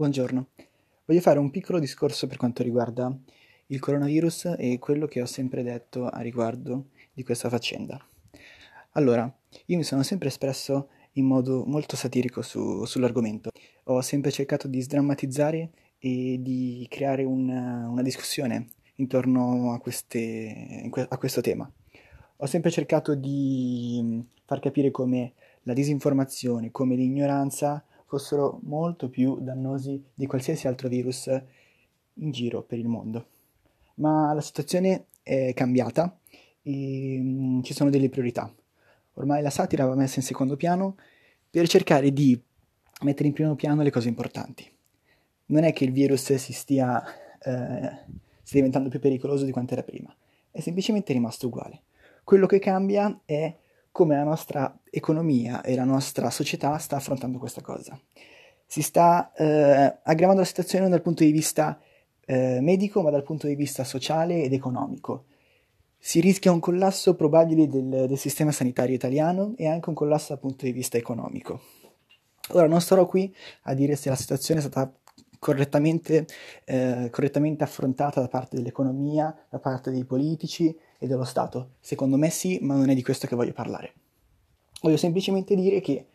Buongiorno, voglio fare un piccolo discorso per quanto riguarda il coronavirus e quello che ho sempre detto a riguardo di questa faccenda. Allora, io mi sono sempre espresso in modo molto satirico su, sull'argomento, ho sempre cercato di sdrammatizzare e di creare una, una discussione intorno a, queste, a questo tema. Ho sempre cercato di far capire come la disinformazione, come l'ignoranza fossero molto più dannosi di qualsiasi altro virus in giro per il mondo. Ma la situazione è cambiata e mm, ci sono delle priorità. Ormai la satira va messa in secondo piano per cercare di mettere in primo piano le cose importanti. Non è che il virus si stia, eh, stia diventando più pericoloso di quanto era prima, è semplicemente rimasto uguale. Quello che cambia è come la nostra economia e la nostra società sta affrontando questa cosa. Si sta eh, aggravando la situazione non dal punto di vista eh, medico, ma dal punto di vista sociale ed economico. Si rischia un collasso probabile del, del sistema sanitario italiano e anche un collasso dal punto di vista economico. Ora non starò qui a dire se la situazione è stata correttamente, eh, correttamente affrontata da parte dell'economia, da parte dei politici e dello Stato. Secondo me sì, ma non è di questo che voglio parlare. Voglio semplicemente dire che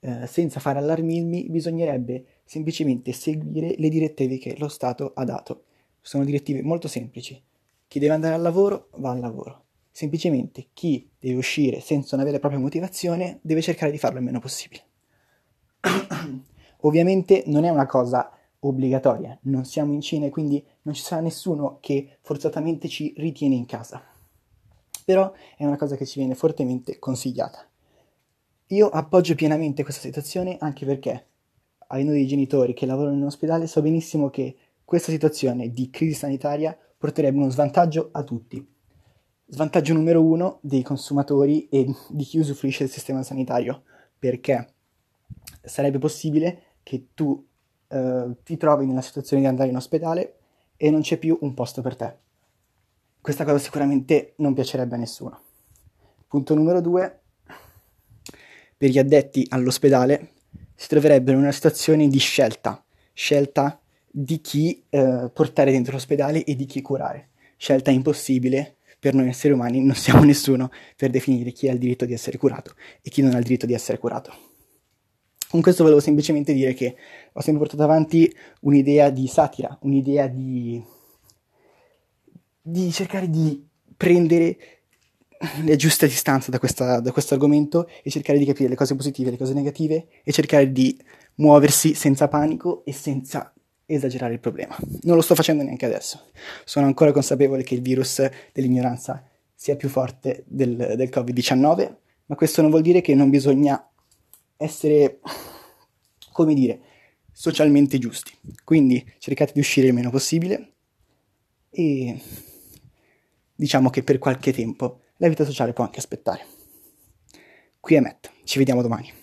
eh, senza fare allarmismi bisognerebbe semplicemente seguire le direttive che lo Stato ha dato. Sono direttive molto semplici. Chi deve andare al lavoro va al lavoro. Semplicemente chi deve uscire senza una vera e propria motivazione deve cercare di farlo il meno possibile. Ovviamente non è una cosa obbligatoria, non siamo in Cina e quindi non ci sarà nessuno che forzatamente ci ritiene in casa. Però è una cosa che ci viene fortemente consigliata. Io appoggio pienamente questa situazione anche perché, avendo dei genitori che lavorano in ospedale, so benissimo che questa situazione di crisi sanitaria porterebbe uno svantaggio a tutti. Svantaggio numero uno dei consumatori e di chi usufruisce del sistema sanitario, perché sarebbe possibile che tu eh, ti trovi nella situazione di andare in ospedale e non c'è più un posto per te. Questa cosa sicuramente non piacerebbe a nessuno. Punto numero due, per gli addetti all'ospedale si troverebbero in una situazione di scelta, scelta di chi eh, portare dentro l'ospedale e di chi curare. Scelta impossibile per noi esseri umani, non siamo nessuno per definire chi ha il diritto di essere curato e chi non ha il diritto di essere curato. Con questo volevo semplicemente dire che ho sempre portato avanti un'idea di satira, un'idea di, di cercare di prendere le giuste distanze da, questa, da questo argomento e cercare di capire le cose positive e le cose negative e cercare di muoversi senza panico e senza esagerare il problema. Non lo sto facendo neanche adesso. Sono ancora consapevole che il virus dell'ignoranza sia più forte del, del Covid-19, ma questo non vuol dire che non bisogna essere, come dire, socialmente giusti. Quindi cercate di uscire il meno possibile e diciamo che per qualche tempo la vita sociale può anche aspettare. Qui è Matt, ci vediamo domani.